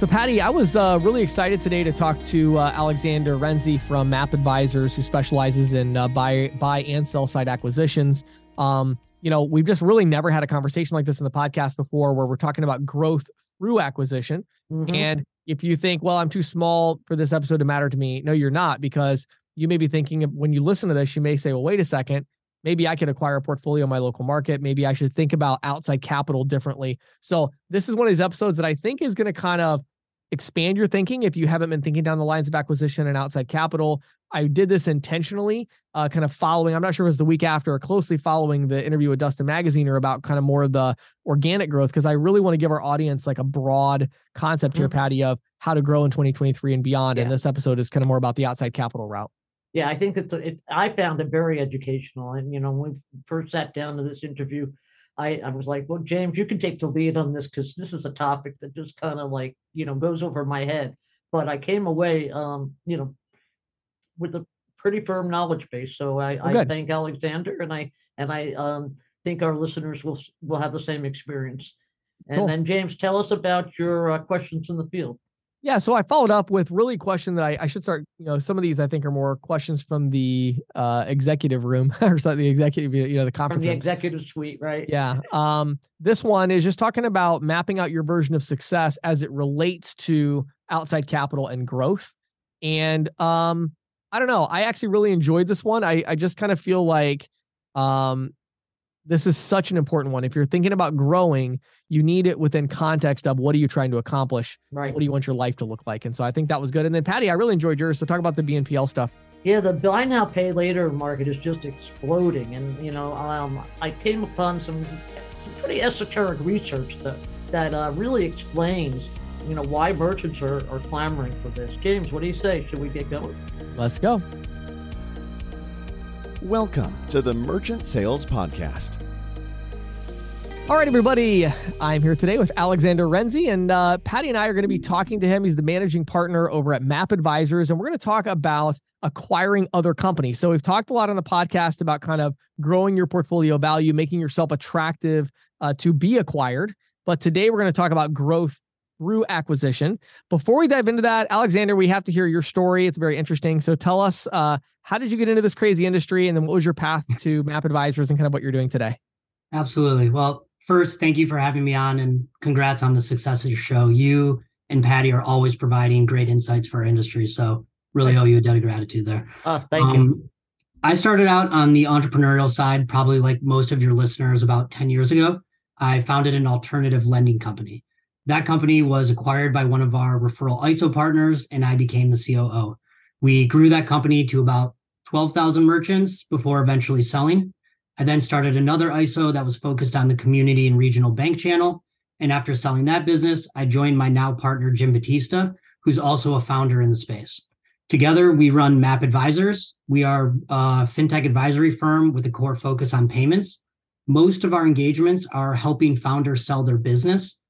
So, Patty, I was uh, really excited today to talk to uh, Alexander Renzi from MAPP Advisors, who specializes in uh, buy, buy and sell side acquisitions. Um, you know, we've just really never had a conversation like this in the podcast before where we're talking about growth through acquisition. Mm-hmm. And if you think, well, I'm too small for this episode to matter to me, no, you're not, because you may be thinking when you listen to this, you may say, well, wait a second, maybe I could acquire a portfolio in my local market. Maybe I should think about outside capital differently. So this is one of these episodes that I think is going to kind of expand your thinking if you haven't been thinking down the lines of acquisition and outside capital. I did this intentionally, uh, kind of following, I'm not sure it was the week after or closely following the interview with Dustin Magaziner about kind of more of the organic growth, because I really want to give our audience like a broad concept mm-hmm. here, Patty, of how to grow in 2023 and beyond. Yeah. And this episode is kind of more about the outside capital route. Yeah, I think that it, I found it very educational. And, you know, when we first sat down to this interview, I, I was like, well, James, you can take the lead on this because this is a topic that just kind of like, you know, goes over my head. But I came away, um, you know, with a pretty firm knowledge base. So I, I thank Alexander and I and I um, think our listeners will will have the same experience. And cool. then James, tell us about your uh, questions in the field. Yeah, so I followed up with really a question that I, I should start. You know, some of these I think are more questions from the uh, executive room or the executive, you know, the conference. From the room. executive suite, right? Yeah. Um, this one is just talking about mapping out your version of success as it relates to outside capital and growth. And um, I don't know. I actually really enjoyed this one. I I just kind of feel like um, this is such an important one. If you're thinking about growing, you need it within context of what are you trying to accomplish? Right. What do you want your life to look like? And so I think that was good. And then Patty, I really enjoyed yours. So talk about the BNPL stuff. Yeah, the buy now pay later market is just exploding, and you know, um, I came upon some, some pretty esoteric research that that uh, really explains, you know, why merchants are, are clamoring for this. James, what do you say? Should we get going? Let's go. Welcome to the Merchant Sales Podcast all right, everybody. I'm here today with Alexander Renzi, and uh, Patty and I are going to be talking to him. He's the managing partner over at MAPP Advisors, and we're going to talk about acquiring other companies. So, we've talked a lot on the podcast about kind of growing your portfolio value, making yourself attractive uh, to be acquired. But today, we're going to talk about growth through acquisition. Before we dive into that, Alexander, we have to hear your story. It's very interesting. So, tell us uh, how did you get into this crazy industry, and then what was your path to MAPP Advisors and kind of what you're doing today? Absolutely. Well, first, thank you for having me on and congrats on the success of your show. You and Patty are always providing great insights for our industry. So really owe you a debt of gratitude there. Oh, thank um, you. I started out on the entrepreneurial side, probably like most of your listeners, about 10 years ago. I founded an alternative lending company. That company was acquired by one of our referral ISO partners, and I became the COO. We grew that company to about 12,000 merchants before eventually selling. I then started another ISO that was focused on the community and regional bank channel. And after selling that business, I joined my now partner, Jim Batista, who's also a founder in the space. Together, we run MAPP Advisors. We are a fintech advisory firm with a core focus on payments. Most of our engagements are helping founders sell their business.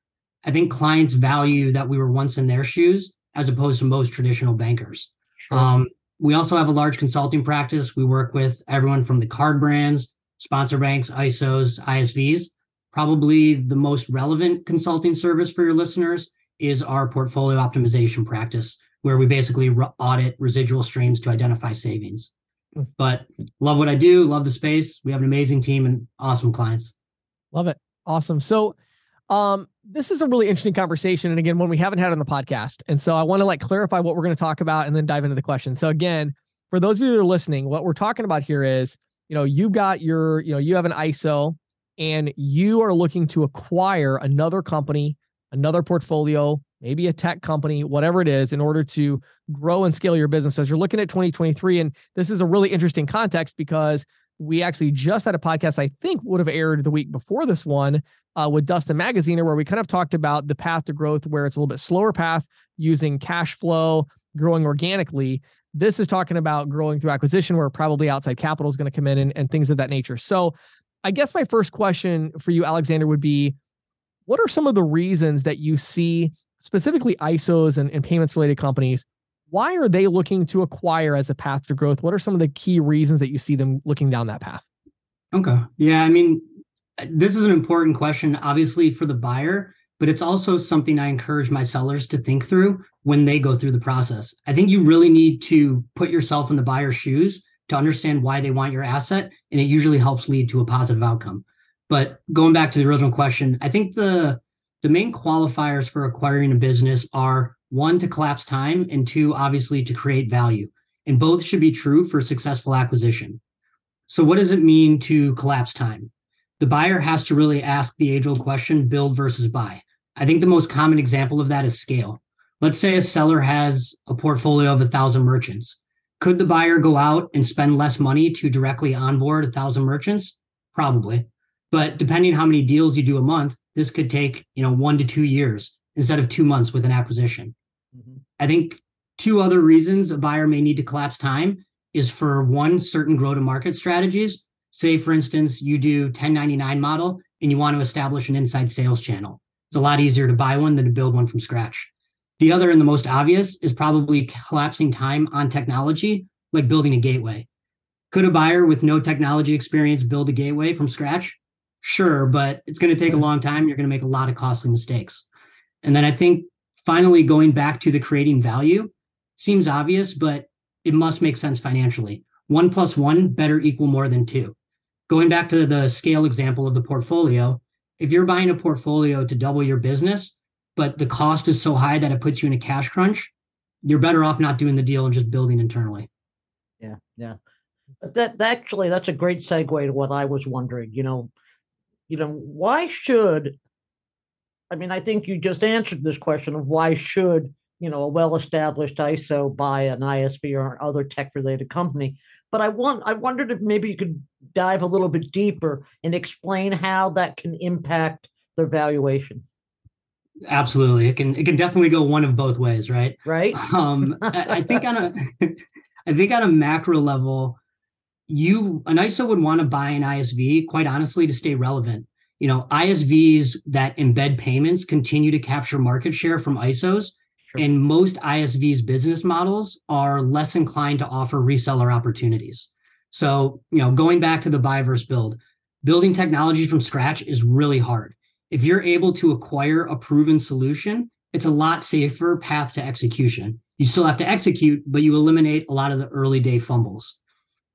I think clients value that we were once in their shoes as opposed to most traditional bankers. Sure. Um, we also have a large consulting practice. We work with everyone from the card brands sponsor banks, ISOs, ISVs. Probably the most relevant consulting service for your listeners is our portfolio optimization practice, where we basically audit residual streams to identify savings. Hmm. But love what I do, love the space. We have an amazing team and awesome clients. Love it. Awesome. So, um, this is a really interesting conversation. And again, one we haven't had on the podcast. And so I want to like clarify what we're going to talk about and then dive into the question. So, again, for those of you that are listening, what we're talking about here is you know, you got your, you know, you have an ISO and you are looking to acquire another company, another portfolio, maybe a tech company, whatever it is, in order to grow and scale your business. As you're looking at 2023, and this is a really interesting context because we actually just had a podcast I think would have aired the week before this one uh, with Dustin Magaziner, where we kind of talked about the path to growth, where it's a little bit slower path using cash flow, growing organically. This is talking about growing through acquisition, where probably outside capital is going to come in and, and things of that nature. So, I guess my first question for you, Alexander, would be what are some of the reasons that you see specifically ISOs and, and payments related companies? Why are they looking to acquire as a path to growth? What are some of the key reasons that you see them looking down that path? Okay. Yeah. I mean, this is an important question, obviously, for the buyer. but it's also something I encourage my sellers to think through when they go through the process. I think you really need to put yourself in the buyer's shoes to understand why they want your asset, and it usually helps lead to a positive outcome. But going back to the original question, I think the the main qualifiers for acquiring a business are one to collapse time and two obviously to create value. And both should be true for successful acquisition. So what does it mean to collapse time? The buyer has to really ask the age old question build versus buy. I think the most common example of that is scale. Let's say a seller has a portfolio of a thousand merchants. Could the buyer go out and spend less money to directly onboard a thousand merchants? Probably. But depending how many deals you do a month, this could take, you know, one to two years instead of two months with an acquisition. Mm-hmm. I think two other reasons a buyer may need to collapse time is for one certain grow to market strategies. Say, for instance, you do 1099 model and you want to establish an inside sales channel. It's a lot easier to buy one than to build one from scratch. The other and the most obvious is probably collapsing time on technology, like building a gateway. Could a buyer with no technology experience build a gateway from scratch? Sure, but it's going to take a long time. You're going to make a lot of costly mistakes. And then I think finally going back to the creating value seems obvious, but it must make sense financially. One plus one better equal more than two. Going back to the scale example of the portfolio, if you're buying a portfolio to double your business, but the cost is so high that it puts you in a cash crunch, you're better off not doing the deal and just building internally. Yeah, yeah. That, that actually that's a great segue to what I was wondering. You know, you know, why should I mean, I think you just answered this question of why should, you know, a well-established ISO buy an ISV or other tech-related company. But I want I wondered if maybe you could dive a little bit deeper and explain how that can impact their valuation. Absolutely. It can it can definitely go one of both ways, right? Right. Um I, I think on a I think on a macro level, you an ISO would want to buy an ISV, quite honestly, to stay relevant. You know, ISVs that embed payments continue to capture market share from ISOs. Sure. And most ISVs business models are less inclined to offer reseller opportunities. So, you know, going back to the buy versus build, building technology from scratch is really hard. If you're able to acquire a proven solution, it's a lot safer path to execution. You still have to execute, but you eliminate a lot of the early day fumbles.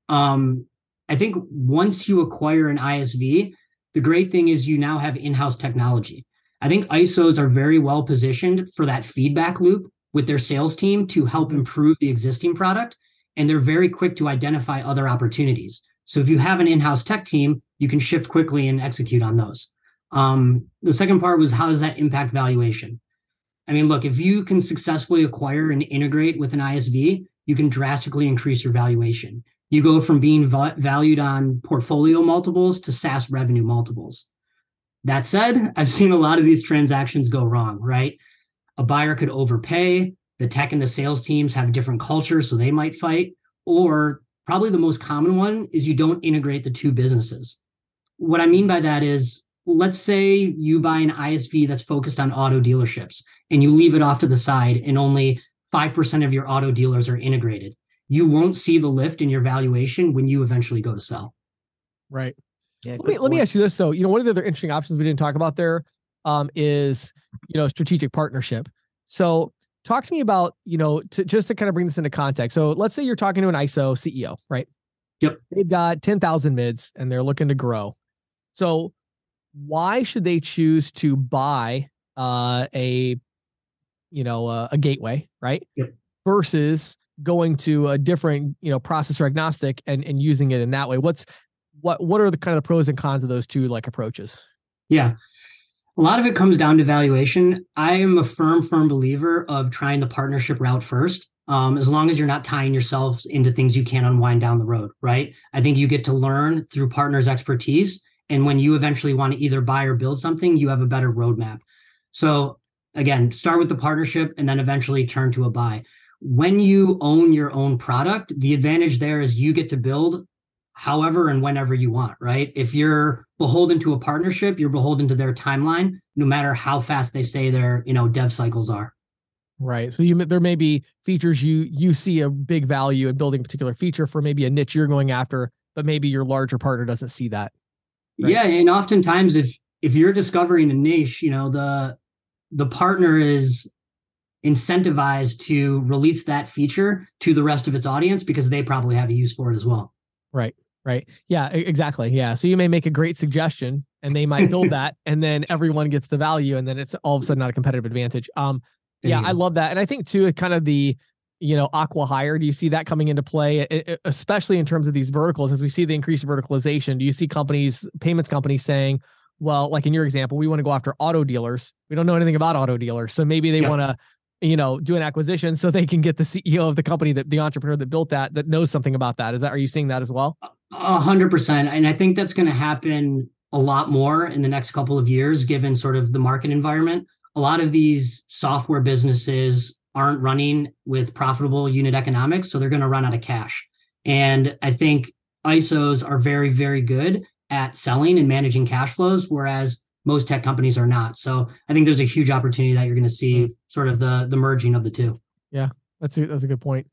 Um, I think once you acquire an ISV, the great thing is you now have in-house technology. I think ISOs are very well positioned for that feedback loop with their sales team to help improve the existing product. And they're very quick to identify other opportunities. So if you have an in-house tech team, you can shift quickly and execute on those. Um, the second part was how does that impact valuation? I mean, look, if you can successfully acquire and integrate with an ISV, you can drastically increase your valuation you go from being valued on portfolio multiples to SaaS revenue multiples. That said, I've seen a lot of these transactions go wrong, right? A buyer could overpay, the tech and the sales teams have different cultures, so they might fight. Or probably the most common one is you don't integrate the two businesses. What I mean by that is, let's say you buy an ISV that's focused on auto dealerships and you leave it off to the side and only 5% of your auto dealers are integrated you won't see the lift in your valuation when you eventually go to sell. Right. Yeah, let me let me ask you this though. You know, one of the other interesting options we didn't talk about there um, is you know strategic partnership. So talk to me about you know to, just to kind of bring this into context. So let's say you're talking to an ISO CEO, right? Yep. They've got ten thousand mids and they're looking to grow. So why should they choose to buy uh, a you know uh, a gateway, right? Yep. Versus going to a different you know processor agnostic and and using it in that way. What's what what are the kind of the pros and cons of those two like approaches? Yeah. A lot of it comes down to valuation. I am a firm firm believer of trying the partnership route first um, as long as you're not tying yourselves into things you can't unwind down the road right? I think you get to learn through partners expertise and when you eventually want to either buy or build something you have a better roadmap. So again start with the partnership and then eventually turn to a buy when you own your own product, the advantage there is you get to build however and whenever you want, right? If you're beholden to a partnership, you're beholden to their timeline, no matter how fast they say their, you know, dev cycles are. Right. So you there may be features you you see a big value in building a particular feature for maybe a niche you're going after, but maybe your larger partner doesn't see that. Right? Yeah, and oftentimes if if you're discovering a niche, you know, the the partner is incentivized to release that feature to the rest of its audience because they probably have a use for it as well. Right. Right. Yeah, exactly. Yeah. So you may make a great suggestion and they might build that and then everyone gets the value and then it's all of a sudden not a competitive advantage. Um yeah, I love that. And I think too kind of the you know, acqui-hire do you see that coming into play, especially in terms of these verticals as we see the increased verticalization? Do you see companies, payments companies saying, well, like in your example, we want to go after auto dealers. We don't know anything about auto dealers. So maybe they want to, you know, do an acquisition so they can get the CEO of the company that the entrepreneur that built that that knows something about that. Is that are you seeing that as well? A hundred percent. And I think that's going to happen a lot more in the next couple of years, given sort of the market environment. A lot of these software businesses aren't running with profitable unit economics, so they're going to run out of cash. And I think ISOs are very, very good at selling and managing cash flows, whereas most tech companies are not. So I think there's a huge opportunity that you're going to see sort of the the merging of the two. Yeah, that's a, that's a good point.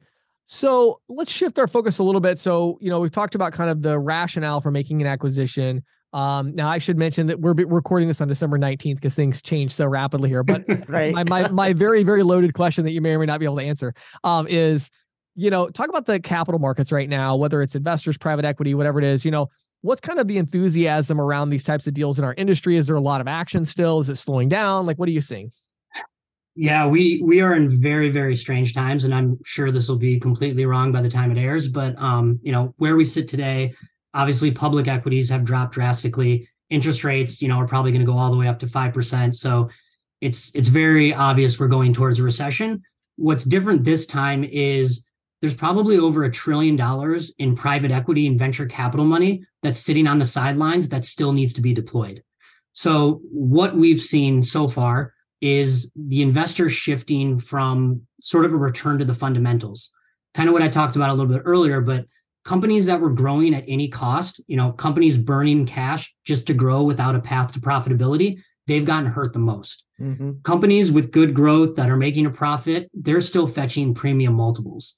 So let's shift our focus a little bit. So you know we've talked about kind of the rationale for making an acquisition. Um, now I should mention that we're recording this on December 19th because things change so rapidly here. But right. my, my my very very loaded question that you may or may not be able to answer um, is, you know, talk about the capital markets right now, whether it's investors, private equity, whatever it is. You know, what's kind of the enthusiasm around these types of deals in our industry? Is there a lot of action still? Is it slowing down? Like, what are you seeing? Yeah, we we are in very very strange times, and I'm sure this will be completely wrong by the time it airs. But um, you know, where we sit today, obviously public equities have dropped drastically. Interest rates, you know, are probably going to go all the way up to five percent. So it's it's very obvious we're going towards a recession. What's different this time is there's probably over a trillion dollars in private equity and venture capital money that's sitting on the sidelines that still needs to be deployed. So, what we've seen so far is the investors shifting from sort of a return to the fundamentals, kind of what I talked about a little bit earlier, but companies that were growing at any cost, you know, companies burning cash just to grow without a path to profitability, they've gotten hurt the most. Mm-hmm. Companies with good growth that are making a profit, they're still fetching premium multiples.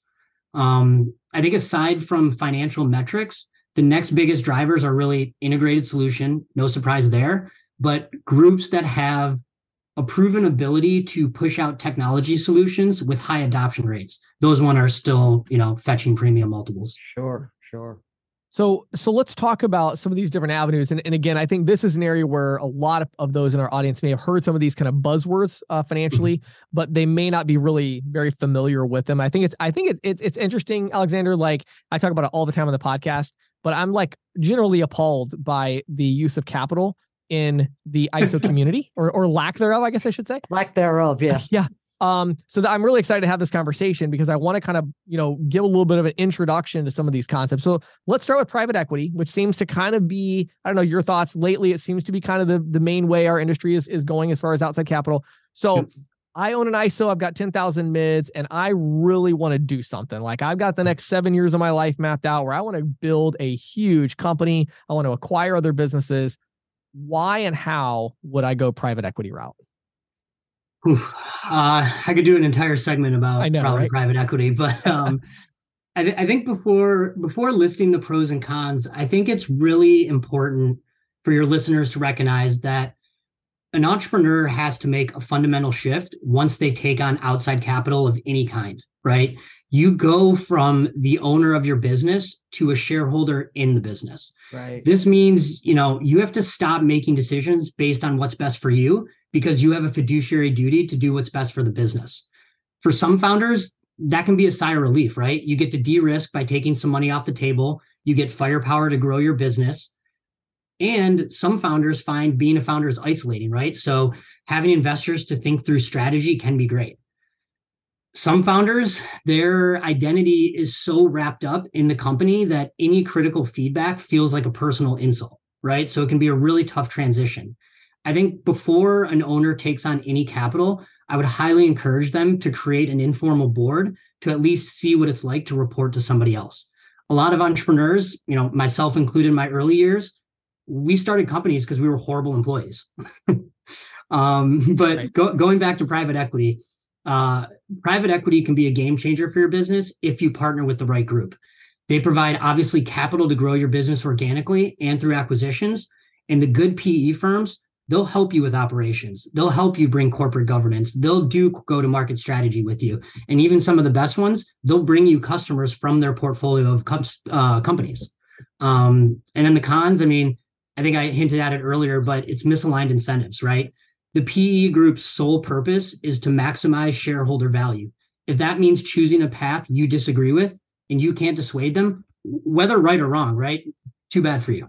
Um, I think aside from financial metrics, the next biggest drivers are really integrated solution, no surprise there, but groups that have a proven ability to push out technology solutions with high adoption rates. Those one are still, you know, fetching premium multiples. Sure, sure. So, so let's talk about some of these different avenues. And, and again, I think this is an area where a lot of, of those in our audience may have heard some of these kind of buzzwords uh, financially, mm-hmm. but they may not be really very familiar with them. I think it's, I think it, it, it's interesting, Alexander. Like I talk about it all the time on the podcast, but I'm like generally appalled by the use of capital in the ISO community or or lack thereof, I guess I should say. Lack thereof, yeah. yeah. Um, so that I'm really excited to have this conversation because I want to kind of, you know, give a little bit of an introduction to some of these concepts. So let's start with private equity, which seems to kind of be, I don't know, your thoughts lately. It seems to be kind of the, the main way our industry is, is going as far as outside capital. So I own an ISO, I've got 10,000 mids, and I really want to do something. Like I've got the next seven years of my life mapped out where I want to build a huge company. I want to acquire other businesses. Why and how would I go private equity route? Uh, I could do an entire segment about know, right? private equity, but um, I, th- I think before before listing the pros and cons, I think it's really important for your listeners to recognize that an entrepreneur has to make a fundamental shift once they take on outside capital of any kind, right? You go from the owner of your business to a shareholder in the business. Right. This means, you know, you have to stop making decisions based on what's best for you because you have a fiduciary duty to do what's best for the business. For some founders, that can be a sigh of relief, right? You get to de-risk by taking some money off the table. You get firepower to grow your business and some founders find being a founder is isolating, right? So having investors to think through strategy can be great. Some founders, their identity is so wrapped up in the company that any critical feedback feels like a personal insult, right? So it can be a really tough transition. I think before an owner takes on any capital, I would highly encourage them to create an informal board to at least see what it's like to report to somebody else. A lot of entrepreneurs, you know, myself included in my early years, we started companies because we were horrible employees. um, but right. go, going back to private equity, uh, private equity can be a game changer for your business if you partner with the right group. They provide obviously capital to grow your business organically and through acquisitions. And the good PE firms they'll help you with operations. They'll help you bring corporate governance. They'll do go to market strategy with you. And even some of the best ones, they'll bring you customers from their portfolio of uh, companies. Um, and then the cons, I mean, I think I hinted at it earlier, but it's misaligned incentives, right? The PE group's sole purpose is to maximize shareholder value. If that means choosing a path you disagree with and you can't dissuade them, whether right or wrong, right? Too bad for you.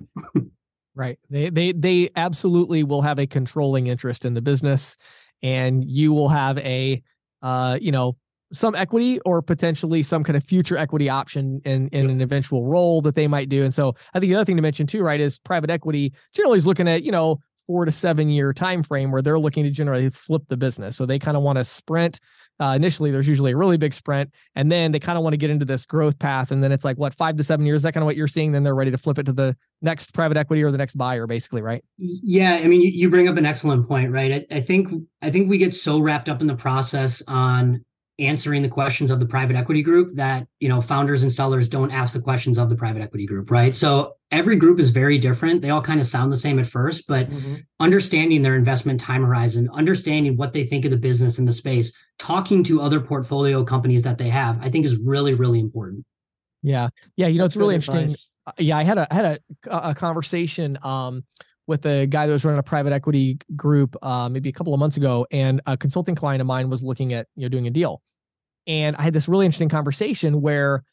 right. They they they absolutely will have a controlling interest in the business and you will have a uh, you know, some equity or potentially some kind of future equity option in in an eventual role that they might do. And so I think the other thing to mention too, right, is private equity generally is looking at, you know, four to seven year time frame where they're looking to generally flip the business. So they kind of want to sprint. Uh, initially, there's usually a really big sprint, and then they kind of want to get into this growth path. And then it's like what five to seven years. Is that kind of what you're seeing? Then they're ready to flip it to the next private equity or the next buyer, basically, right? Yeah, I mean, you, you bring up an excellent point, right? I, I think I think we get so wrapped up in the process on answering the questions of the private equity group that you know founders and sellers don't ask the questions of the private equity group right? So every group is very different. They all kind of sound the same at first but mm-hmm. understanding their investment time horizon understanding what they think of the business in the space talking to other portfolio companies that they have i think is really really important. Yeah. Yeah you know it's really interesting. advice. Uh, yeah i had a I had a, a conversation um with a guy that was running a private equity group uh, maybe a couple of months ago, and a consulting client of mine was looking at you know doing a deal, and I had this really interesting conversation where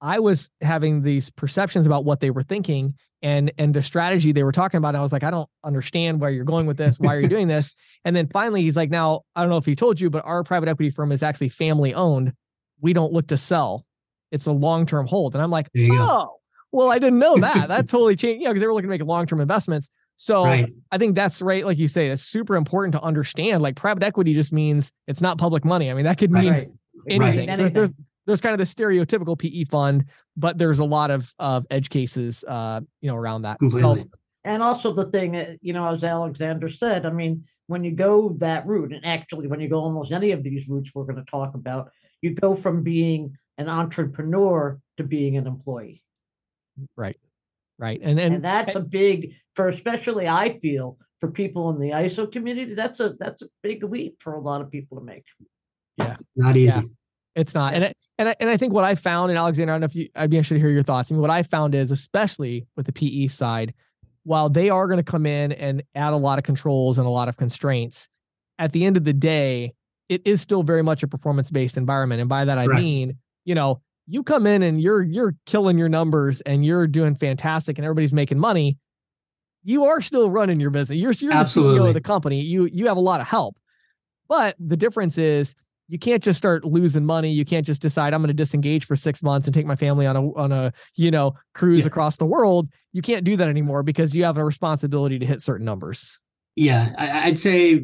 I was having these perceptions about what they were thinking and and the strategy they were talking about. And I was like, I don't understand where you're going with this. Why are you doing this? And then finally, he's like, Now I don't know if he told you, but our private equity firm is actually family owned. We don't look to sell. It's a long term hold. And I'm like, Oh, well, I didn't know that. that totally changed. Yeah, because they were looking to make long term investments. So right. I think that's right. Like you say, it's super important to understand. Like private equity just means it's not public money. I mean, that could mean right. anything. Right. There's, there's, there's kind of the stereotypical PE fund, but there's a lot of of edge cases, uh, you know, around that. So, and also the thing, uh, you know, as Alexander said, I mean, when you go that route, and actually when you go almost any of these routes we're going to talk about, you go from being an entrepreneur to being an employee. Right right and and, and that's and, a big for especially i feel for people in the iso community that's a that's a big leap for a lot of people to make. Yeah. Not easy. Yeah, it's not and I, and I, and I think what i found and alexander i don't know if you i'd be interested to hear your thoughts. I mean, what i found is especially with the pe side while they are going to come in and add a lot of controls and a lot of constraints at the end of the day it is still very much a performance based environment and by that i right. mean you know you come in and you're you're killing your numbers and you're doing fantastic and everybody's making money you are still running your business. You're, you're the ceo of the company. You you have a lot of help. But the difference is you can't just start losing money. You can't just decide i'm going to disengage for six months and take my family on a on a you know cruise yeah. across the world. You can't do that anymore because you have a responsibility to hit certain numbers. Yeah i'd say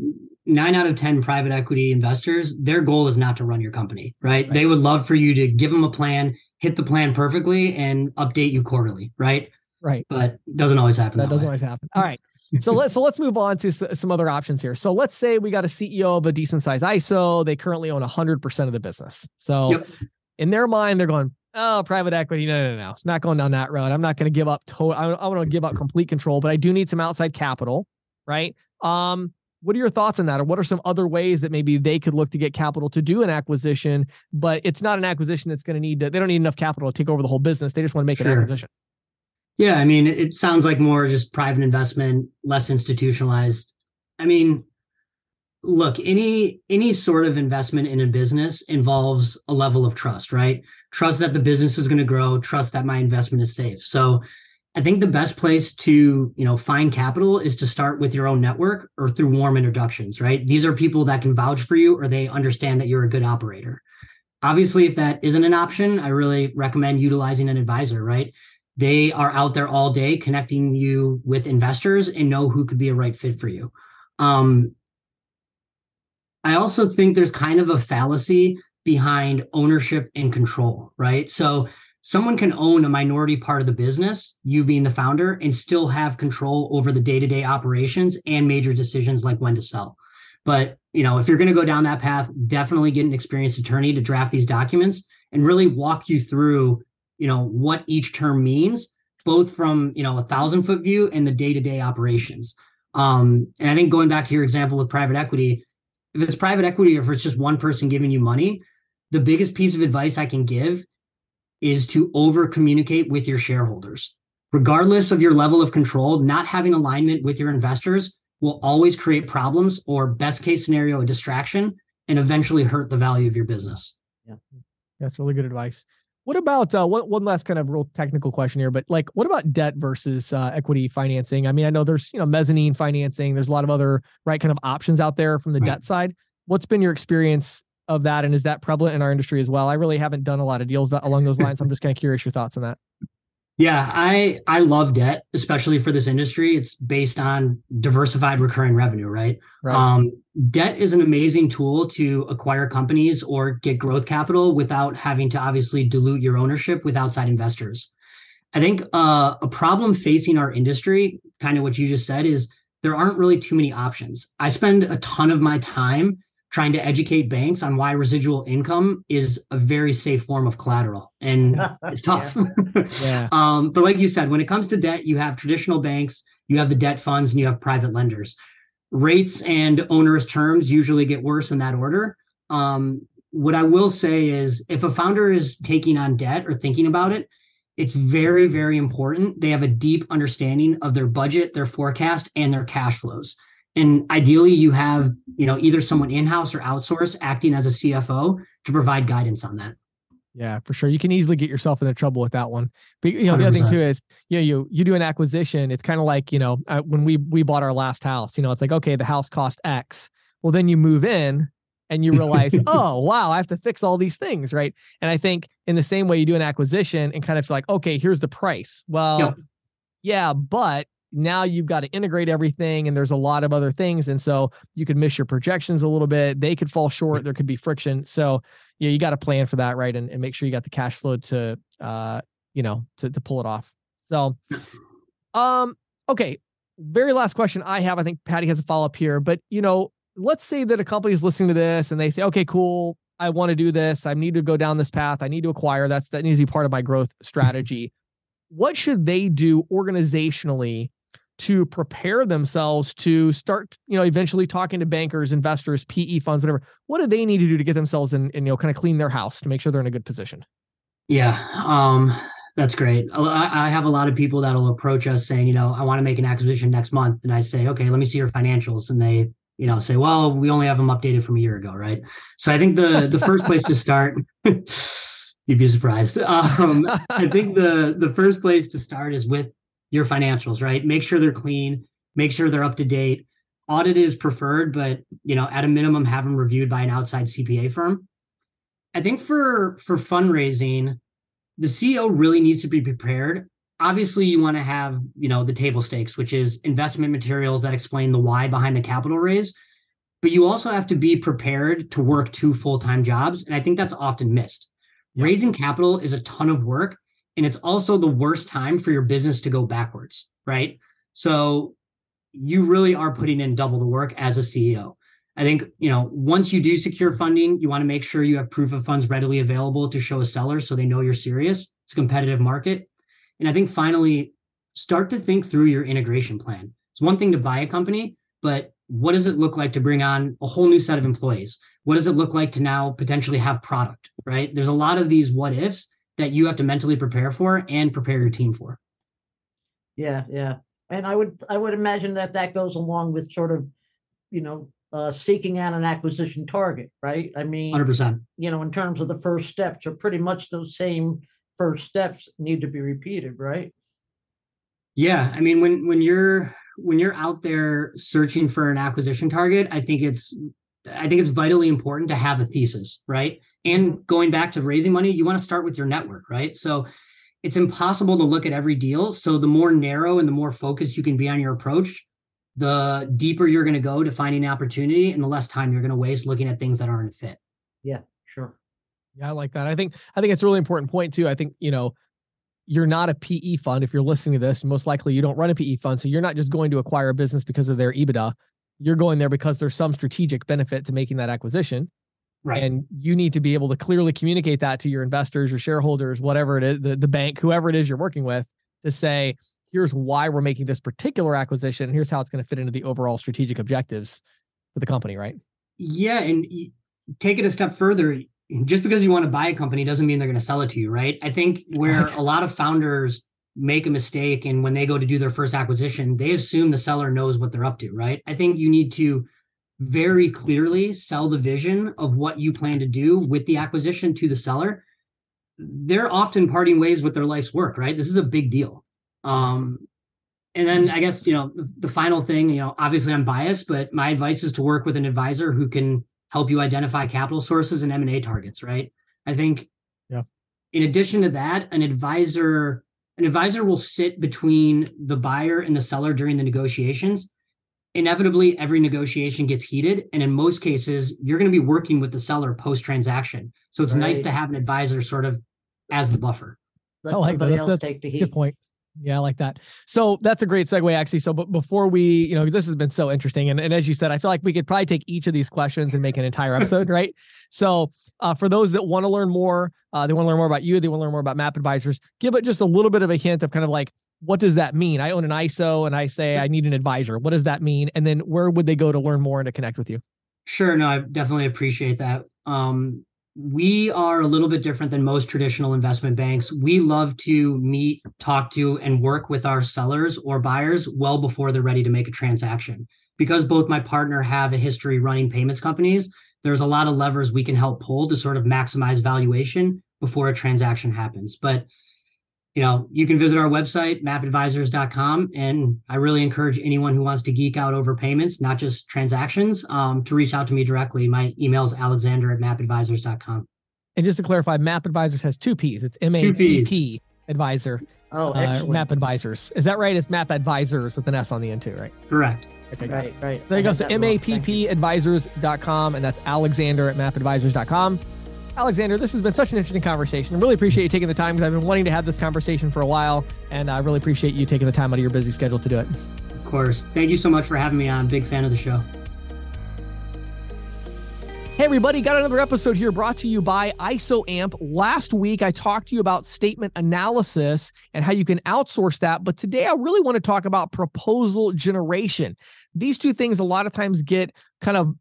nine out of 10 private equity investors, their goal is not to run your company, right? right? They would love for you to give them a plan, hit the plan perfectly, and update you quarterly, right? Right. But doesn't always happen. That, that doesn't way. always happen. All right. so let's so let's move on to some other options here. So let's say we got a CEO of a decent size ISO. They currently own 100% of the business. So yep. in their mind, they're going, oh, private equity. No, no, no, It's not going down that road. I'm not going to give up total. I, I want to give up complete control, but I do need some outside capital, right? Um, what are your thoughts on that? Or what are some other ways that maybe they could look to get capital to do an acquisition, but it's not an acquisition that's going to need to, they don't need enough capital to take over the whole business. They just want to make sure. an acquisition. Yeah. I mean, it sounds like more just private investment, less institutionalized. I mean, look, any any sort of investment in a business involves a level of trust, right? Trust that the business is going to grow, trust that my investment is safe. So I think the best place to, you know, find capital is to start with your own network or through warm introductions, right? These are people that can vouch for you or they understand that you're a good operator. Obviously, if that isn't an option, I really recommend utilizing an advisor, right? They are out there all day connecting you with investors and know who could be a right fit for you. Um, I also think there's kind of a fallacy behind ownership and control, right? So someone can own a minority part of the business, you being the founder, and still have control over the day-to-day operations and major decisions like when to sell. But you know, if you're going to go down that path, definitely get an experienced attorney to draft these documents and really walk you through, you know, what each term means, both from you know a thousand foot view and the day-to-day operations. Um, and I think going back to your example with private equity, if it's private equity or if it's just one person giving you money, the biggest piece of advice I can give is to over communicate with your shareholders. Regardless of your level of control, not having alignment with your investors will always create problems or best case scenario, a distraction and eventually hurt the value of your business. Yeah. That's really good advice. What about uh, one, one last kind of real technical question here, but like, what about debt versus uh, equity financing? I mean, I know there's, you know, mezzanine financing, there's a lot of other, right, kind of options out there from the right. debt side. What's been your experience of that? And is that prevalent in our industry as well? I really haven't done a lot of deals that, along those lines. I'm just kind of curious your thoughts on that. Yeah, I I love debt, especially for this industry. It's based on diversified recurring revenue, right? right. Um, debt is an amazing tool to acquire companies or get growth capital without having to obviously dilute your ownership with outside investors. I think uh, a problem facing our industry, kind of what you just said, is there aren't really too many options. I spend a ton of my time trying to educate banks on why residual income is a very safe form of collateral and it's tough yeah. yeah. um, but like you said when it comes to debt you have traditional banks you have the debt funds and you have private lenders rates and onerous terms usually get worse in that order um, what i will say is if a founder is taking on debt or thinking about it it's very very important they have a deep understanding of their budget their forecast and their cash flows and ideally you have you know either someone in-house or outsource acting as a cfo to provide guidance on that. Yeah for sure. You can easily get yourself into trouble with that one. But you know 100%. the other thing too is you know you you do an acquisition it's kind of like you know uh, when we we bought our last house you know it's like okay the house cost x. Well then you move in and you realize oh wow i have to fix all these things right? And i think in the same way you do an acquisition and kind of feel like okay here's the price. Well yep. yeah but now you've got to integrate everything and there's a lot of other things and so you could miss your projections a little bit. They could fall short there could be friction so yeah you got to plan for that right and, and make sure you got the cash flow to uh you know to, to pull it off. So um okay very last question i have i think patty has a follow-up here but you know let's say that a company is listening to this and they say okay cool i want to do this i need to go down this path i need to acquire that's that needs to be part of my growth strategy. What should they do organizationally to prepare themselves to start, you know, eventually talking to bankers, investors, PE funds, whatever. What do they need to do to get themselves in and you know kind of clean their house to make sure they're in a good position? Yeah, um, that's great. I, I have a lot of people that'll approach us saying, you know, I want to make an acquisition next month, and I say, okay, let me see your financials, and they you know say well we only have them updated from a year ago right so i think the the first place to start you'd be surprised um, i think the the first place to start is with your financials, right? Make sure they're clean, make sure they're up to date. Audit is preferred, but you know, at a minimum, have them reviewed by an outside CPA firm. I think for for fundraising, the CEO really needs to be prepared. Obviously, you want to have you know the table stakes, which is investment materials that explain the why behind the capital raise. But you also have to be prepared to work two full time jobs, and I think that's often missed. Raising capital is a ton of work, and it's also the worst time for your business to go backwards, right? So you really are putting in double the work as a CEO. I think, you know, once you do secure funding, you want to make sure you have proof of funds readily available to show a seller so they know you're serious. It's a competitive market. And I think finally, start to think through your integration plan. It's one thing to buy a company, but what does it look like to bring on a whole new set of employees? What does it look like to now potentially have product, right? There's a lot of these what ifs that you have to mentally prepare for and prepare your team for. Yeah, yeah. And I would I would imagine that that goes along with sort of, you know, uh, seeking out an acquisition target, right? I mean, 100%. You know, in terms of the first steps, are pretty much those same first steps need to be repeated, right? Yeah, I mean, when when you're when you're out there searching for an acquisition target, I think it's I think it's vitally important to have a thesis, right? And going back to raising money, you want to start with your network, right? So it's impossible to look at every deal. So the more narrow and the more focused you can be on your approach, the deeper you're going to go to finding an opportunity and the less time you're going to waste looking at things that aren't a fit. Yeah, sure. Yeah, I like that. I think I think it's a really important point too. I think, you know, you're not a PE fund if you're listening to this, most likely you don't run a PE fund, so you're not just going to acquire a business because of their EBITDA. You're going there because there's some strategic benefit to making that acquisition. Right. And you need to be able to clearly communicate that to your investors, your shareholders, whatever it is, the, the bank, whoever it is you're working with, to say, here's why we're making this particular acquisition. And here's how it's going to fit into the overall strategic objectives for the company, right? Yeah. And take it a step further. Just because you want to buy a company doesn't mean they're going to sell it to you, right? I think where a lot of founders make a mistake and when they go to do their first acquisition, they assume the seller knows what they're up to, right? I think you need to very clearly sell the vision of what you plan to do with the acquisition to the seller. They're often parting ways with their life's work, right? This is a big deal. Um, and then I guess, you know, the final thing, you know, obviously I'm biased, but my advice is to work with an advisor who can help you identify capital sources and M&A targets, right? I think yeah. in addition to that, an advisor an advisor will sit between the buyer and the seller during the negotiations inevitably every negotiation gets heated and in most cases you're going to be working with the seller post transaction so it's right. nice to have an advisor sort of as the buffer Let I like that. That's, that's take the heat. good point yeah, I like that. So that's a great segue, actually. So, but before we, you know, this has been so interesting, and, and as you said, I feel like we could probably take each of these questions and make an entire episode, right? So, uh, for those that want to learn more, uh, they want to learn more about you, they want to learn more about MAPP Advisors. Give it just a little bit of a hint of kind of like what does that mean? I own an ISO and I say I need an advisor. What does that mean? And then where would they go to learn more and to connect with you? Sure. No, I definitely appreciate that. Um, we are a little bit different than most traditional investment banks. We love to meet, talk to, and work with our sellers or buyers well before they're ready to make a transaction. Because both my partner have a history running payments companies, there's a lot of levers we can help pull to sort of maximize valuation before a transaction happens. But you know, you can visit our website, mappadvisors.com. And I really encourage anyone who wants to geek out over payments, not just transactions, um, to reach out to me directly. My email is alexander at mappadvisors.com. And just to clarify, MAPP Advisors has two P's. It's M A P P Advisor. Oh, uh, Map Advisors. Is that right? It's MAPP Advisors with an S on the end too, right? Correct. Okay, right, right. There you go. So M A P P advisors.com, and that's Alexander at mappadvisors.com. Alexander, this has been such an interesting conversation. I really appreciate you taking the time because I've been wanting to have this conversation for a while, and I really appreciate you taking the time out of your busy schedule to do it. Of course. Thank you so much for having me on. Big fan of the show. Hey, everybody, got another episode here brought to you by ISOAMP. Last week, I talked to you about statement analysis and how you can outsource that. But today, I really want to talk about proposal generation. These two things a lot of times get kind of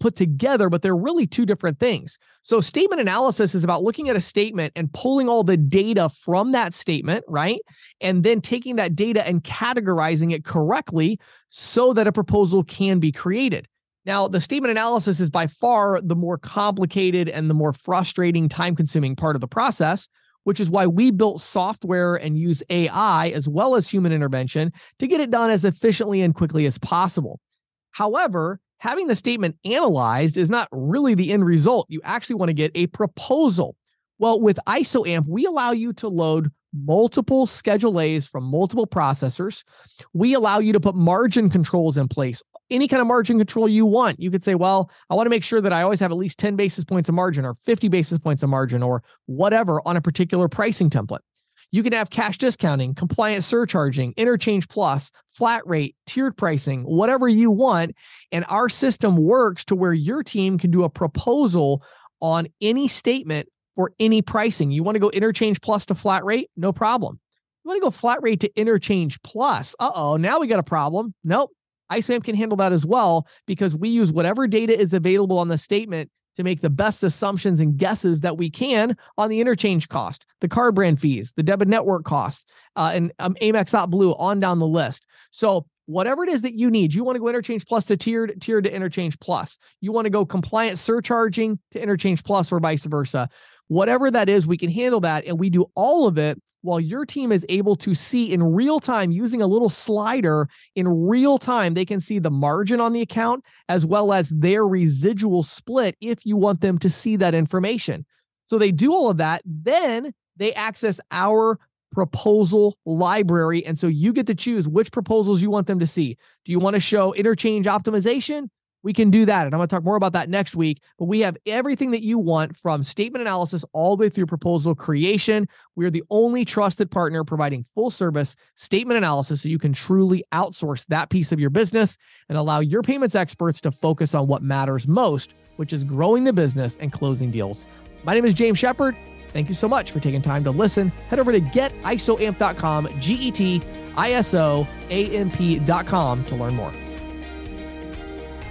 put together, but they're really two different things. So, statement analysis is about looking at a statement and pulling all the data from that statement, right? And then taking that data and categorizing it correctly so that a proposal can be created. Now, the statement analysis is by far the more complicated and the more frustrating, time consuming part of the process, which is why we built software and use AI as well as human intervention to get it done as efficiently and quickly as possible. However, having the statement analyzed is not really the end result. You actually want to get a proposal. Well, with ISOAMP, we allow you to load multiple Schedule A's from multiple processors. We allow you to put margin controls in place, any kind of margin control you want. You could say, well, I want to make sure that I always have at least 10 basis points of margin or 50 basis points of margin or whatever on a particular pricing template. You can have cash discounting, compliant surcharging, interchange plus, flat rate, tiered pricing, whatever you want. And our system works to where your team can do a proposal on any statement for any pricing. You want to go interchange plus to flat rate? No problem. You want to go flat rate to interchange plus? Uh oh, now we got a problem. Nope. ISOAMP can handle that as well because we use whatever data is available on the statement to make the best assumptions and guesses that we can on the interchange cost, the card brand fees, the debit network costs, uh, and um, Amex.Blue on down the list. So whatever it is that you need, you want to go interchange plus to tiered, tiered to interchange plus. You want to go compliant surcharging to interchange plus or vice versa. Whatever that is, we can handle that. And we do all of it while your team is able to see in real time using a little slider in real time, they can see the margin on the account as well as their residual split if you want them to see that information. So they do all of that. Then they access our proposal library. And so you get to choose which proposals you want them to see. Do you want to show interchange optimization? We can do that. And I'm going to talk more about that next week. But we have everything that you want from statement analysis all the way through proposal creation. We are the only trusted partner providing full service statement analysis so you can truly outsource that piece of your business and allow your payments experts to focus on what matters most, which is growing the business and closing deals. My name is James Shepard. Thank you so much for taking time to listen. Head over to getisoamp.com, G E T I S O A M P.com to learn more.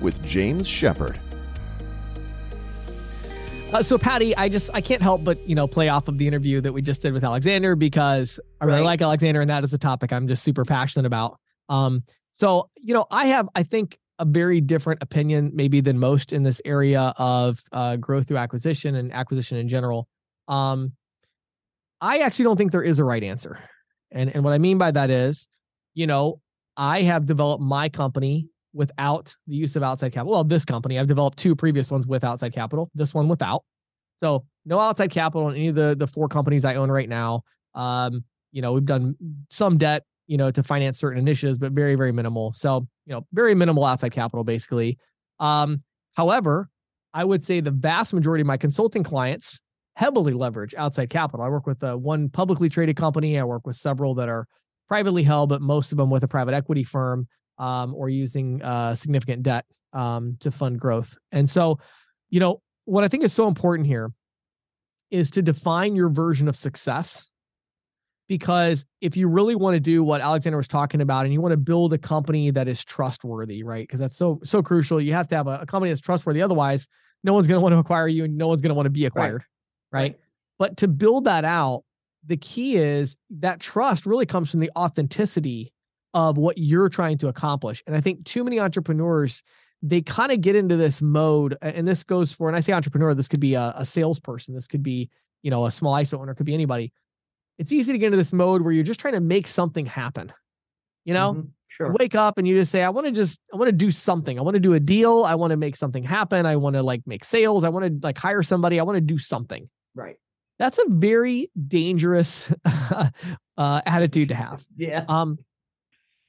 with James Shepherd. Uh, so Patty, I just I can't help but you know play off of the interview that we just did with Alexander because I really Right. like Alexander and that is a topic I'm just super passionate about. Um, so you know I have I think a very different opinion maybe than most in this area of uh, growth through acquisition and acquisition in general. Um, I actually don't think there is a right answer, and and what I mean by that is, you know, I have developed my company without the use of outside capital. Well, this company, I've developed two previous ones with outside capital, this one without. So no outside capital in any of the the four companies I own right now. Um, you know, we've done some debt, you know, to finance certain initiatives, but very, very minimal. So, you know, very minimal outside capital basically. Um, however, I would say the vast majority of my consulting clients heavily leverage outside capital. I work with uh, one publicly traded company. I work with several that are privately held, but most of them with a private equity firm um, or using uh, significant debt um, to fund growth. And so, you know, what I think is so important here is to define your version of success. Because if you really want to do what Alexander was talking about, and you want to build a company that is trustworthy, right? Because that's so so crucial. You have to have a, a company that's trustworthy. Otherwise, no one's going to want to acquire you, and no one's going to want to be acquired, right? But to build that out, the key is that trust really comes from the authenticity of what you're trying to accomplish. And I think too many entrepreneurs, they kind of get into this mode, and this goes for, and I say entrepreneur, this could be a, a salesperson, this could be, you know, a small ISO owner, could be anybody. It's easy to get into this mode where you're just trying to make something happen. You know, Mhm, you Sure. wake up and you just say, I want to just, I want to do something. I want to do a deal. I want to make something happen. I want to like make sales. I want to like hire somebody. I want to do something Right. that's a very dangerous uh, attitude to have. Yeah. Um,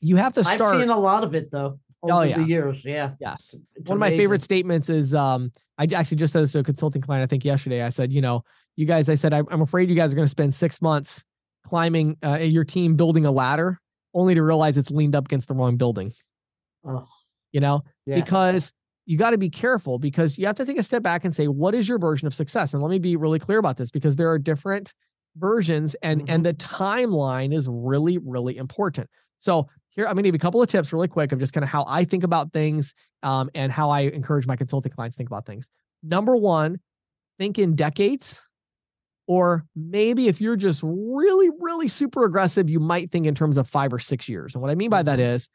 you have to start. I've seen a lot of it though over Oh, yeah. the years. Yeah. yes, It's one of my favorite statements is um, I actually just said this to a consulting client. I think yesterday. I said, you know, you guys. I said, I'm afraid you guys are going to spend six months climbing uh, your team building a ladder, only to realize it's leaned up against the wrong building. Oh, You know, yeah. because you got to be careful because you have to take a step back and say what is your version of success and let me be really clear about this because there are different versions and Mhm. and the timeline is really really important so here i'm going to give you a couple of tips really quick of just kind of how i think about things um, and how i encourage my consulting clients to think about things. Number one think in decades or maybe if you're just really really super aggressive you might think in terms of five or six years. And what i mean by that Mhm.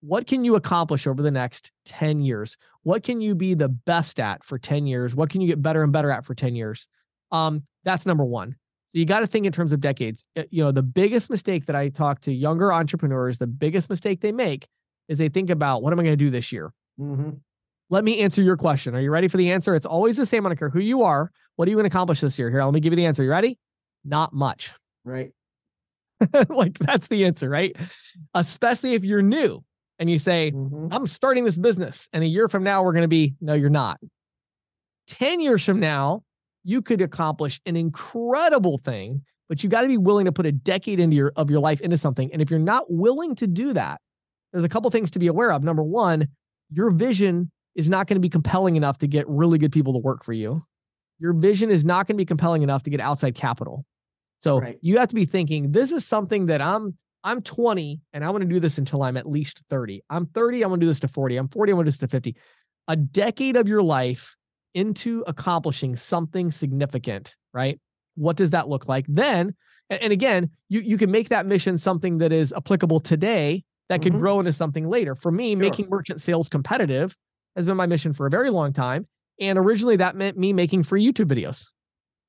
what can you accomplish over the next 10 years? What can you be the best at for 10 years? What can you get better and better at for 10 years? Um that's number one so you got to think in terms of decades. You know the biggest mistake that i talk to younger entrepreneurs the biggest mistake they make is they think about what am i going to do this year? Hmm let me answer your question. Are you ready for the answer? It's always the same. I don't care who you are. What are you going to accomplish this year? Here let me give you the answer. You ready? Not much. Right. like that's the answer right? Especially if you're new and you say hmm I'm starting this business. And a year from now, we're going to be, no, you're not. 10 years from now, you could accomplish an incredible thing, but you got to be willing to put a decade into your of your life into something. And if you're not willing to do that, there's a couple things to be aware of. Number one, your vision is not going to be compelling enough to get really good people to work for you. Your vision is not going to be compelling enough to get outside capital. So Right. you have to be thinking, this is something that I'm I'm 20 and I want to do this until I'm at least 30. I'm 30, I want to do this to 40. I'm 40, I want to do this to 50. A decade of your life into accomplishing something significant, right? What does that look like? Then, and, again, you you can make that mission something that is applicable today that could Mhm. grow into something later. For me, Sure. making merchant sales competitive has been my mission for a very long time. And originally that meant me making free YouTube videos.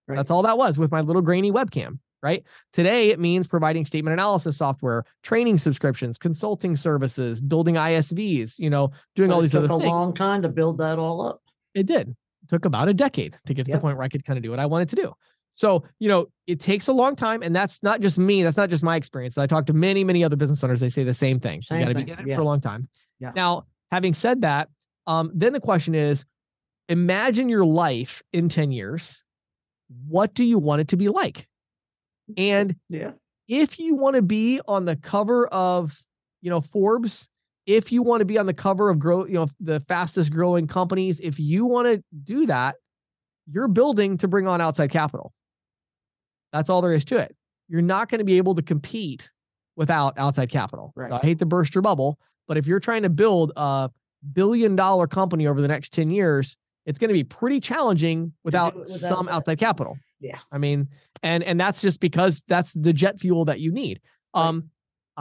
Right. That's all that was with my little grainy webcam, right? Today it means providing statement analysis software, training subscriptions, consulting services, building ISVs, you know, doing all these other things. it took a long time to build that all up. It did. Took about a decade to get to the point where I could kind of do what I wanted to do. So, you know, it takes a long time. And that's not just me. That's not just my experience. I talk to many, many other business owners. They say the same thing. Same you got to be in it yeah. for a long time. Yeah. Now, having said that, um, then the question is imagine your life in 10 years. What do you want it to be like? And Yeah. if you want to be on the cover of, you know, Forbes, if you want to be on the cover of grow, you know, the fastest growing companies, if you want to do that, you're building to bring on outside capital. That's all there is to it. You're not going to be able to compete without outside capital. So I hate to burst your bubble, but if you're trying to build a billion dollar company over the next 10 years, it's going to be pretty challenging without, without some that. outside capital. Yeah. I mean, and and that's just because that's the jet fuel that you need. Right. Um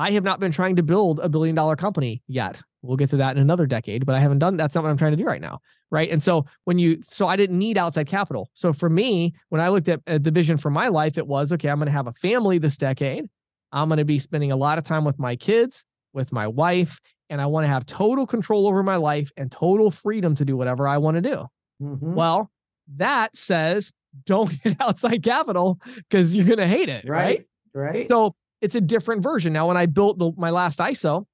I have not been trying to build a billion dollar company yet. We'll get to that in another decade, but I haven't done that's not what I'm trying to do right now. Right. And so when you so I didn't need outside capital. So for me, when I looked at, at the vision for my life, it was okay, I'm going to have a family this decade. I'm going to be spending a lot of time with my kids, with my wife, and I want to have total control over my life and total freedom to do whatever I want to do. Mhm. Well, that says don't get outside capital because you're going to hate it. Right. right. Right. So it's a different version. Now, when I built the, my last ISO,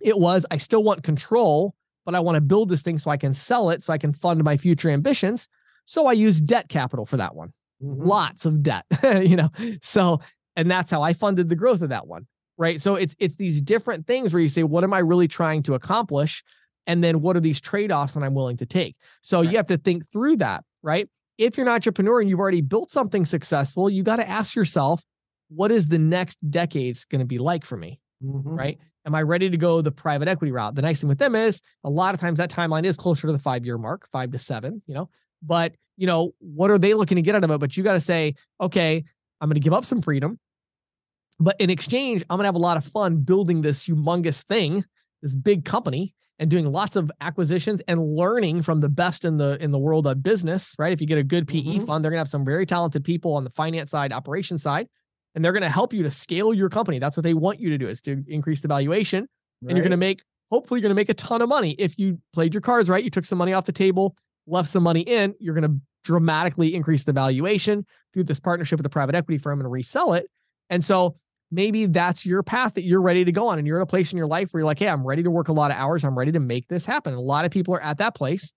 it was I still want control, but I want to build this thing so I can sell it so I can fund my future ambitions. So I use debt capital for that one Mhm. lots of debt you know so and that's how i funded the growth of that one right so it's it's these different things where you say what am i really trying to accomplish and then what are these trade-offs that i'm willing to take so Right. you have to think through that right if you're an entrepreneur and you've already built something successful you got to ask yourself what is the next decade's going to be like for me Mhm. right? Am I ready to go the private equity route? The nice thing with them is a lot of times that timeline is closer to the five year mark, five to seven, you know. But, you know, what are they looking to get out of it? But you got to say, okay, I'm going to give up some freedom. But in exchange, I'm going to have a lot of fun building this humongous thing, this big company and doing lots of acquisitions and learning from the best in the in the world of business, right? If you get a good PE Mhm. fund, they're going to have some very talented people on the finance side, operation side, and they're going to help you to scale your company. That's what they want you to do is to increase the valuation and you're going to make hopefully you're going to make a ton of money. If you played your cards right you took some money off the table left some money in you're going to dramatically increase the valuation through this partnership with the private equity firm and resell it. And so maybe that's your path that you're ready to go on and you're at a place in your life where you're like hey i'm ready to work a lot of hours. I'm ready to make this happen. A lot of people are at that place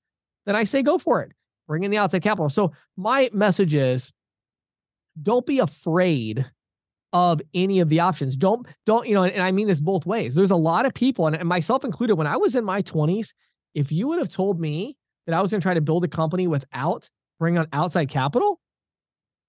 then i say go for it. Bring in the outside capital. So my message is don't be afraid of any of the options. Don't don't you know? And, I mean this both ways. There's a lot of people, and, myself included. When I was in my 20s, if you would have told me that I was going to try to build a company without bringing on outside capital,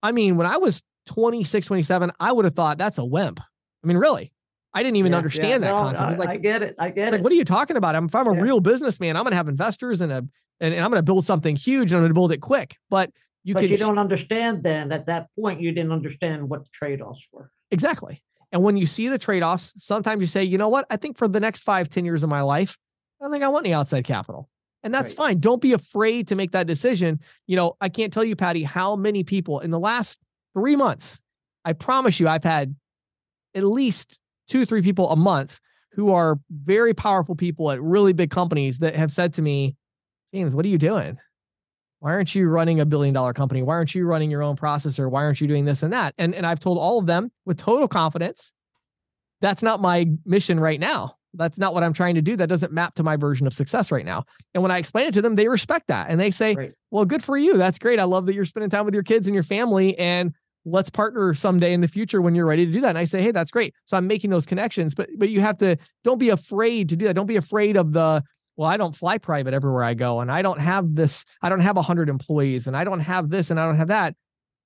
I mean, when I was 26, 27, I would have thought that's a wimp. I mean, really, I didn't even Yeah, understand yeah. that No, concept. I, like, I get it. I get like, it. what are you talking about? I'm, if I'm a Yeah. real businessman, I'm going to have investors and a and, and I'm going to build something huge and I'm going to build it quick. But you but you don't understand then at that point you didn't understand what the trade-offs were. Exactly. And when you see the trade offs, sometimes you say, you know what? I think for the next five, ten years of my life, I don't think I want any outside capital. And that's Right. fine. Don't be afraid to make that decision. You know, I can't tell you, Patty, how many people in the last three months, I promise you, I've had at least two, three people a month who are very powerful people at really big companies that have said to me, James, what are you doing? Why aren't you running a billion dollar company? Why aren't you running your own processor? Why aren't you doing this and that? And and I've told all of them with total confidence, that's not my mission right now. That's not what I'm trying to do. That doesn't map to my version of success right now. And when I explain it to them, they respect that. And they say, Right. well, good for you. That's great. I love that you're spending time with your kids and your family. And let's partner someday in the future when you're ready to do that. And I say, hey, that's great. So I'm making those connections. But but you have to don't be afraid to do that. Don't be afraid of the well, I don't fly private everywhere I go, and I don't have this, I don't have a hundred employees, and I don't have this, and I don't have that.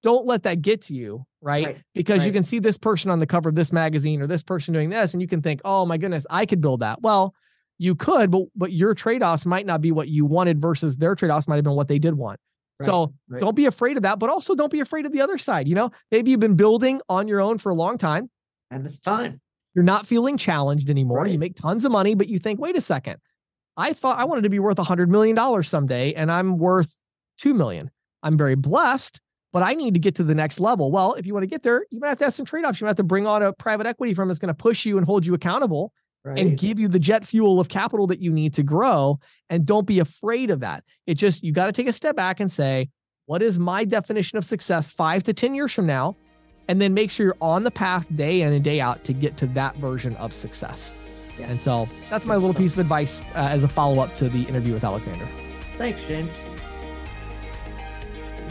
Don't let that get to you, right? Right, Because you can see this person on the cover of this magazine or this person doing this, and you can think, oh my goodness, I could build that. Well, you could, but but your trade-offs might not be what you wanted versus their trade-offs might have been what they did want. So right. don't be afraid of that, but also don't be afraid of the other side. You know, maybe you've been building on your own for a long time. And it's time. You're not feeling challenged anymore. You make tons of money, but you think, wait a second, I thought I wanted to be worth a hundred million dollars someday, and I'm worth two million. I'm very blessed, but I need to get to the next level. Well, if you want to get there, you might have to have some trade-offs. You might have to bring on a private equity firm that's going to push you and hold you accountable Right. and give you the jet fuel of capital that you need to grow. And don't be afraid of that. It just, you got to take a step back and say, what is my definition of success five to 10 years from now? And then make sure you're on the path day in and day out to get to that version of success. Yeah. And so that's my little piece of advice uh, as a follow up to the interview with Alexander. Thanks, James.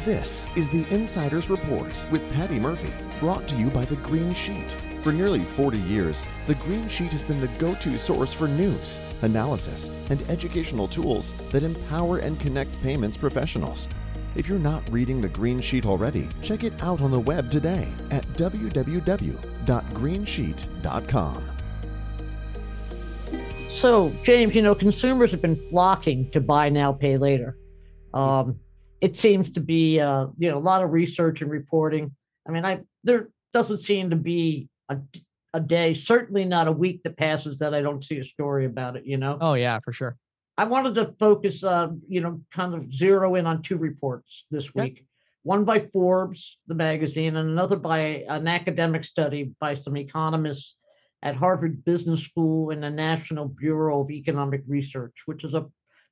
This is the Insider's Report with Patty Murphy, brought to you by The Green Sheet. For nearly 40 years, The Green Sheet has been the go to source for news, analysis, and educational tools that empower and connect payments professionals. If you're not reading The Green Sheet already, check it out on the web today at www.greensheet.com. So, James, you know, consumers have been flocking to buy now, pay later. Um, it seems to be, uh, you know, a lot of research and reporting. I mean, I there doesn't seem to be a, a day, certainly not a week that passes that I don't see a story about it. You know, Oh, yeah, for sure. I wanted to focus, uh, you know, kind of zero in on two reports this week. One by Forbes, the magazine, and another by an academic study by some economists at Harvard Business School and the National Bureau of Economic Research, which is a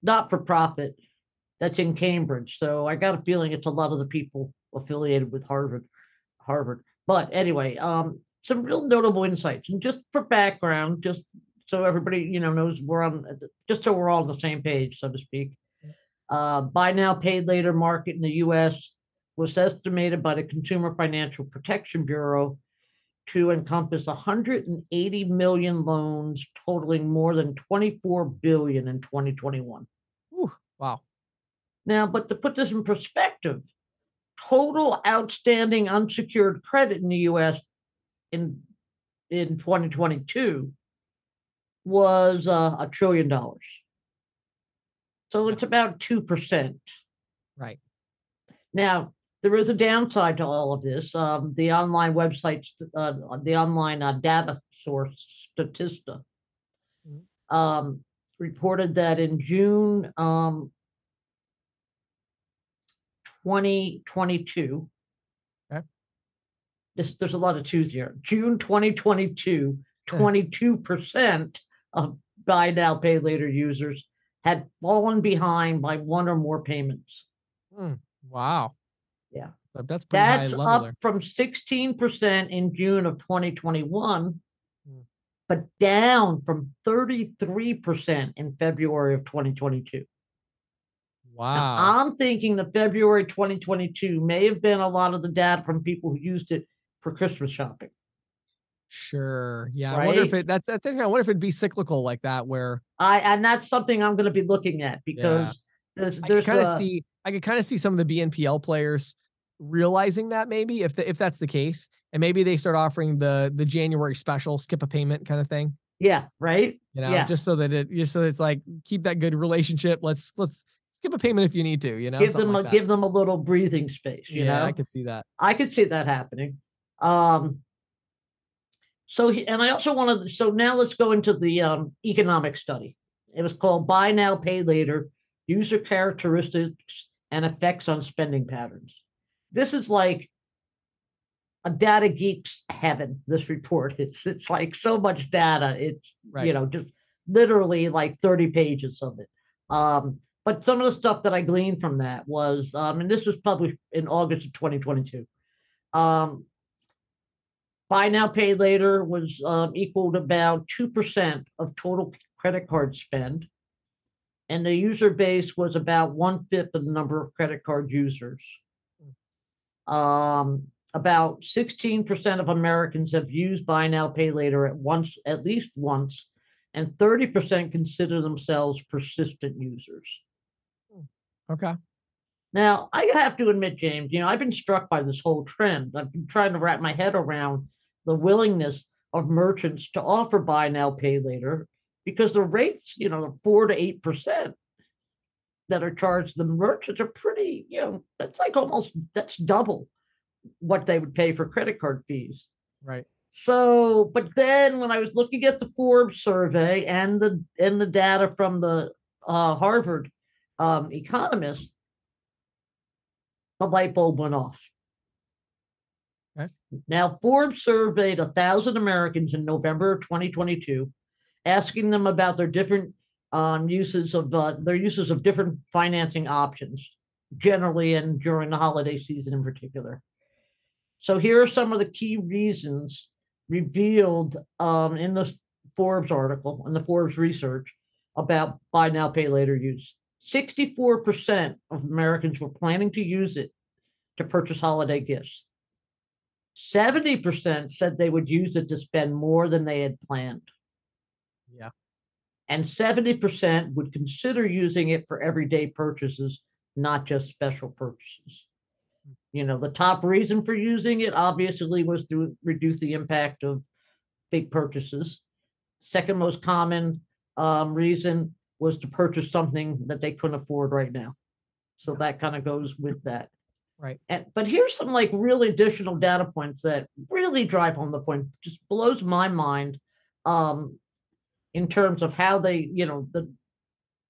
not for profit that's in Cambridge. So I got a feeling it's a lot of the people affiliated with Harvard. Harvard. But anyway, um, some real notable insights. And just for background, just so everybody you know knows we're on just so we're all on the same page, so to speak. Uh, buy now, pay later market in the U.S. was estimated by the Consumer Financial Protection Bureau to encompass 180 million loans totaling more than 24 billion in 2021. Whew, wow. Now, but to put this in perspective, total outstanding unsecured credit in the U.S. in in 2022 was uh, a trillion dollars. So it's about two percent. Right. Now, there is a downside to all of this. Um, the online websites, uh, the online uh, data source Statista, Mhm. um, reported that in June um, 2022, Okay. this, there's a lot of twos here. June 2022, 22% of buy now, pay later users had fallen behind by one or more payments. Wow. Yeah. So that's That's up from 16% in June of 2021, Mm. but down from 33% in February of 2022. Now, Wow. I'm thinking that February 2022 may have been a lot of the data from people who used it for Christmas shopping. Sure. Yeah. I wonder if it that's that's interesting. I wonder if it'd be cyclical like that where I and that's something I'm going to be looking at because there's I there's kind of see I could kind of see some of the BNPL players realizing that maybe if the, if that's the case and maybe they start offering the the January special skip a payment kind of thing yeah right you know Yeah. just so that it just so it's like keep that good relationship let's let's skip a payment if you need to you know give them like a, that. give them a little breathing space you yeah know I could see that I could see that happening. Um, so, he, and I also wanted, so now let's go into the um, economic study. It was called Buy Now, Pay Later User Characteristics and Effects on Spending Patterns. This is like a data geek's heaven, this report. It's, it's like so much data. It's, right you know, just literally like 30 pages of it. Um, but some of the stuff that I gleaned from that was, um, and this was published in August of 2022. Um, buy now, pay later was um, equal to about 2% of total credit card spend. And the user base was about one fifth of the number of credit card users. Um, about 16% of Americans have used buy now, pay later at once, at least once, and 30% consider themselves persistent users. okay Now, I have to admit, James, you know, I've been struck by this whole trend. I've been trying to wrap my head around the willingness of merchants to offer buy now, pay later, because the rates, you know, four to eight percent that are charged the merchants are pretty, you know, that's like almost that's double what they would pay for credit card fees. right So, but then when I was looking at the Forbes survey and the and the data from the uh, Harvard um, economists, the light bulb went off. Okay. Now, Forbes surveyed a thousand Americans in November of 2022, asking them about their different um, uses of uh, their uses of different financing options generally and during the holiday season in particular. So here are some of the key reasons revealed um, in the Forbes article and the Forbes research about buy now, pay later use. 64% of Americans were planning to use it to purchase holiday gifts. 70% said they would use it to spend more than they had planned. Yeah. And 70% would consider using it for everyday purchases, not just special purchases. You know, the top reason for using it obviously was to reduce the impact of big purchases. Second most common um, reason was to purchase something that they couldn't afford right now. So that kind of goes with that. Right. And but here's some like really additional data points that really drive home the point, just blows my mind um in terms of how they, you know, the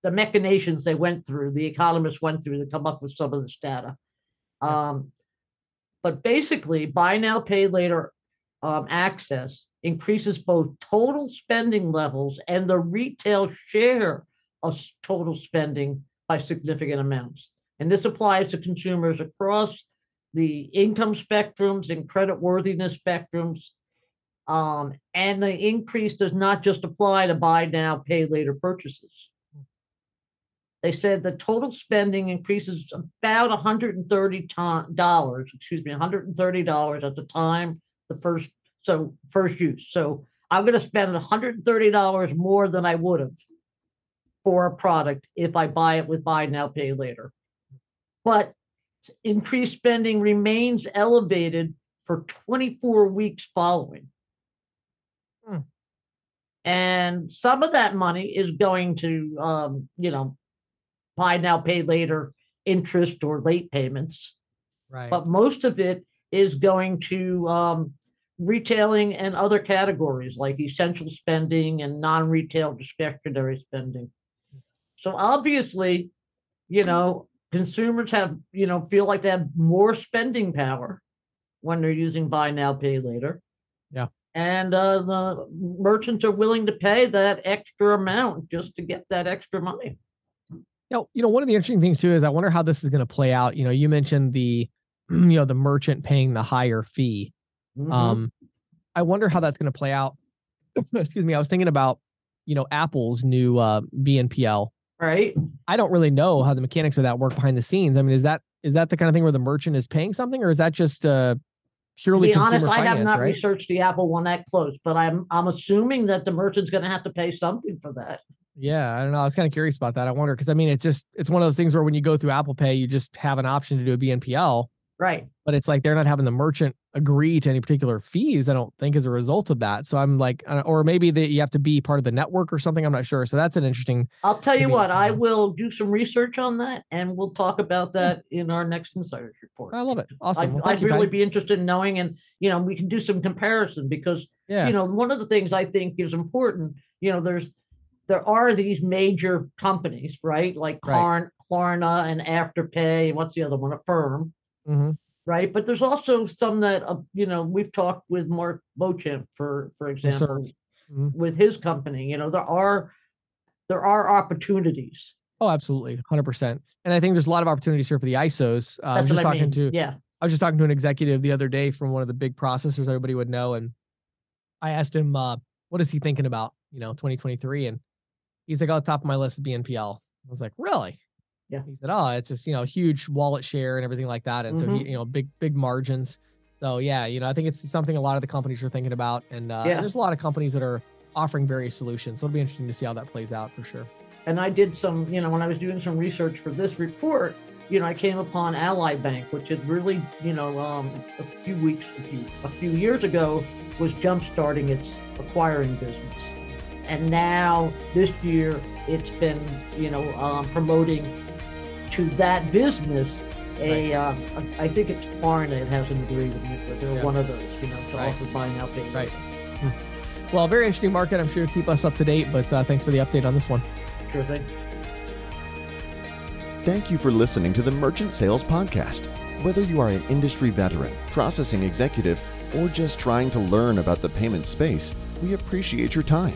the machinations they went through, the economists went through to come up with some of this data. Um, but basically, buy now, pay later um, access increases both total spending levels and the retail share of total spending by significant amounts. And this applies to consumers across the income spectrums and credit worthiness spectrums. Um, and the increase does not just apply to buy now, pay later purchases. They said the total spending increases about $130, excuse me, $130 at the time the first so first use. So I'm going to spend $130 more than I would have for a product if I buy it with buy now, pay later. But increased spending remains elevated for 24 weeks following. And some of that money is going to, um, you know, buy now, pay later interest or late payments. Right. But most of it is going to um, retailing and other categories like essential spending and non retail discretionary spending. So obviously, you know, consumers have, you know, feel like they have more spending power when they're using buy now, pay later. And uh, the merchants are willing to pay that extra amount just to get that extra money. Know, you know, one of the interesting things too is I wonder how this is going to play out. You know, you mentioned the, you know, the merchant paying the higher fee. Mhm. Um, I wonder how that's going to play out. Excuse me. I was thinking about, you know, Apple's new uh, BNPL. right? I don't really know how the mechanics of that work behind the scenes. I mean, is that is that the kind of thing where the merchant is paying something, or is that just uh, To purely be consumer honest, I have not right? researched the Apple one that close, but I'm I'm assuming that the merchant's going to have to pay something for that. Yeah, I don't know. I was kind of curious about that. I wonder because I mean, it's just it's one of those things where when you go through Apple Pay, you just have an option to do a BNPL, Right. but it's like they're not having the merchant agree to any particular fees. I don't think as a result of that. So I'm like, uh, or maybe that you have to be part of the network or something. I'm not sure. So that's an interesting. I'll tell you what, I will do some research on that and we'll talk about that in our next insiders report. I love it. Awesome. I'd, Well, I'd you, really Patty. be interested in knowing, and you know, we can do some comparison because Yeah. you know, one of the things I think is important, you know, there's there are these major companies, right? Like Right. Klarna, and Afterpay, and what's the other one? Affirm, hmm right? But there's also some that uh, you know we've talked with Mark Beauchamp, for for example, Mhm. with his company. You know, there are there are opportunities. Oh, absolutely, hundred percent. And I think there's a lot of opportunities here for the ISOs. Uh, I was just I talking mean. to yeah, I was just talking to an executive the other day from one of the big processors everybody would know, and I asked him, uh, "What is he thinking about? You know, 2023?" And he's like, "On top of my list, is BNPL." I was like, "Really?" Yeah. He said, "Oh, it's just you know huge wallet share and everything like that, and so Mhm. he, you know big big margins." So yeah, you know I think it's something a lot of the companies are thinking about, and, uh, and Yeah. there's a lot of companies that are offering various solutions. So it'll be interesting to see how that plays out for sure. and I did some, you know, when I was doing some research for this report, you know, I came upon Ally Bank, which had really, you know, um, a few weeks, a few, a few years ago, was jumpstarting its acquiring business, and now this year it's been, you know, um, promoting to that business. A, uh, a- I think it's Klarna. It has an agreement with, but they're Yeah. one of those, you know, to Right. offer buy now pay Right. Well, very interesting market. I'm sure you'll keep us up to date, but uh, thanks for the update on this one. Sure thing. Thank you for listening to the Merchant Sales Podcast. Whether you are an industry veteran, processing executive, or just trying to learn about the payment space, we appreciate your time.